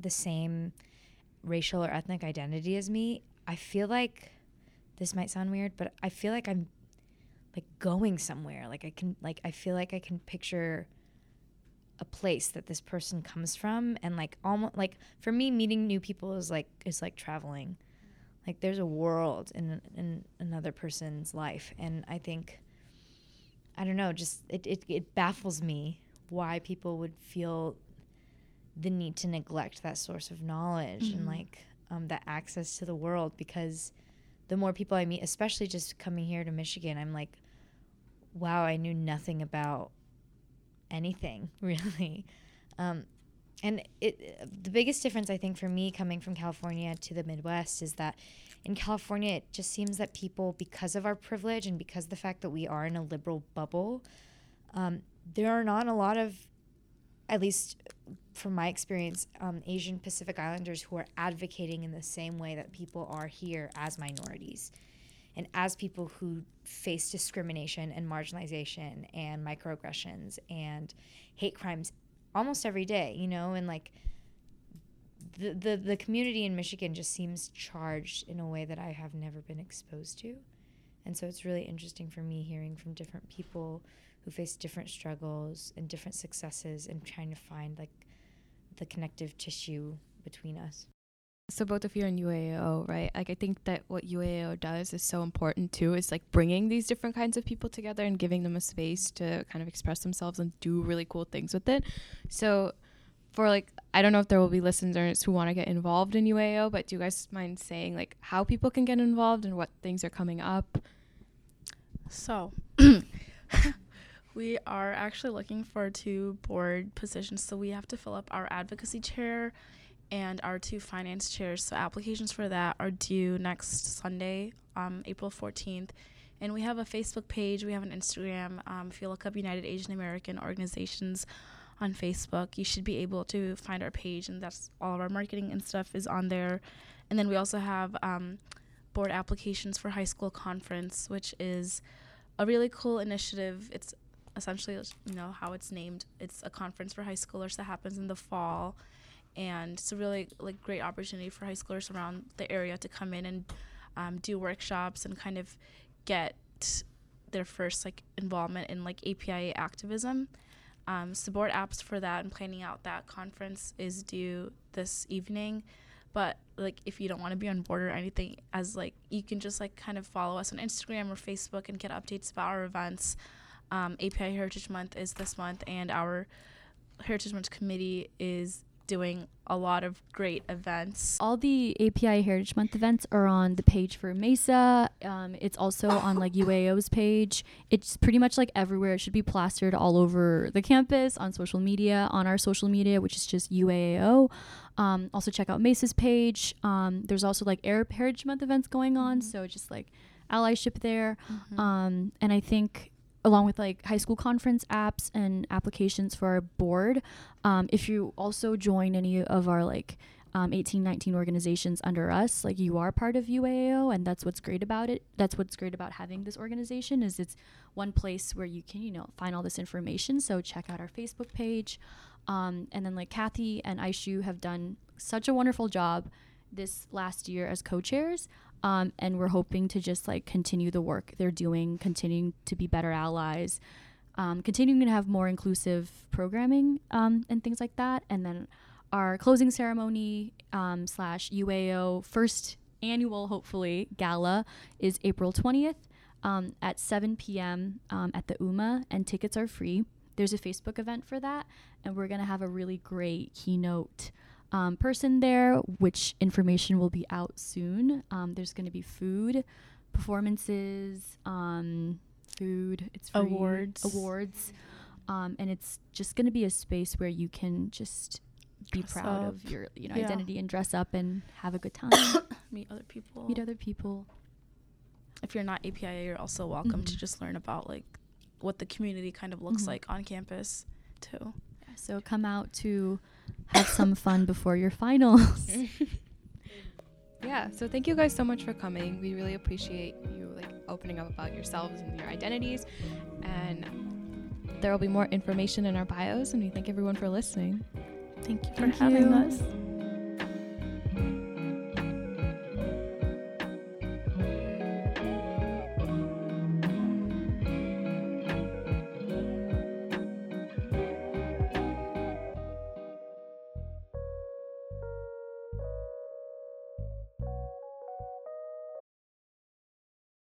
the same racial or ethnic identity as me, I feel like this might sound weird, but I feel like I'm like going somewhere. Like I can like I feel like I can picture a place that this person comes from and like almost like for me meeting new people is like is like traveling like there's a world in in another person's life and i think i don't know just it, it, it baffles me why people would feel the need to neglect that source of knowledge and like um, that access to the world because the more people i meet especially just coming here to michigan i'm like wow i knew nothing about anything [LAUGHS] really. Um, and it the biggest difference i think for me coming from california to the midwest is that in california it just seems that people because of our privilege and because of the fact that we are in a liberal bubble um, there are not a lot of at least from my experience um, asian pacific islanders who are advocating in the same way that people are here as minorities and as people who face discrimination and marginalization and microaggressions and hate crimes almost every day, you know, and like the, the the community in Michigan just seems charged in a way that I have never been exposed to. And so it's really interesting for me hearing from different people who face different struggles and different successes and trying to find like the connective tissue between us. So both of you are in UAO, right? Like I think that what UAO does is so important too. Is like bringing these different kinds of people together and giving them a space to kind of express themselves and do really cool things with it. So for like I don't know if there will be listeners who want to get involved in UAO, but do you guys mind saying like how people can get involved and what things are coming up? So, [COUGHS] we are actually looking for two board positions. So, we have to fill up our advocacy chair and our two finance chairs. So, applications for that are due next Sunday, um, April 14th. And we have a Facebook page, we have an Instagram. Um, if you look up United Asian American Organizations on Facebook, you should be able to find our page, and that's all of our marketing and stuff is on there. And then we also have um, board applications for high school conference, which is a really cool initiative. It's essentially, you know, how it's named. It's a conference for high schoolers that happens in the fall, and it's a really like great opportunity for high schoolers around the area to come in and um, do workshops and kind of get their first like involvement in like APIA activism. Um, board apps for that and planning out that conference is due this evening but like if you don't want to be on board or anything as like you can just like kind of follow us on instagram or facebook and get updates about our events um, api heritage month is this month and our heritage month committee is doing a lot of great events. All the API Heritage Month events are on the page for Mesa. Um, it's also on like UAO's page. It's pretty much like everywhere. It should be plastered all over the campus, on social media, on our social media, which is just UAO. Um, also check out Mesa's page. Um, there's also like Arab Heritage Month events going on, so just like allyship there. Um, and I think along with like high school conference apps and applications for our board, um, if you also join any of our like um, 18, 19 organizations under us, like you are part of UAO, and that's what's great about it. That's what's great about having this organization is it's one place where you can you know find all this information. So check out our Facebook page, um, and then like Kathy and Aishu have done such a wonderful job this last year as co-chairs um, and we're hoping to just like continue the work they're doing continuing to be better allies um, continuing to have more inclusive programming um, and things like that. And then our closing ceremony um, slash uao first annual hopefully gala is april 20th um, at 7 p.m um, at the uma and tickets are free. There's a facebook event for that and we're going to have a really great keynote um, person there, which information will be out soon. Um, there's going to be food, performances, um, food, it's free, Awards. awards, um, and it's just going to be a space where you can just be Dress proud up. of your you know Yeah. identity and dress up and have a good time, [COUGHS] Meet other people. meet other people. if you're not APIA, you're also welcome to Mhm. just learn about like what the community kind of looks Mhm. like on campus too. So come out to have some fun before your finals. [LAUGHS] yeah so thank you guys so much for coming we really appreciate you like opening up about yourselves and your identities and there will be more information in our bios and we thank everyone for listening Thank you for Thank having us.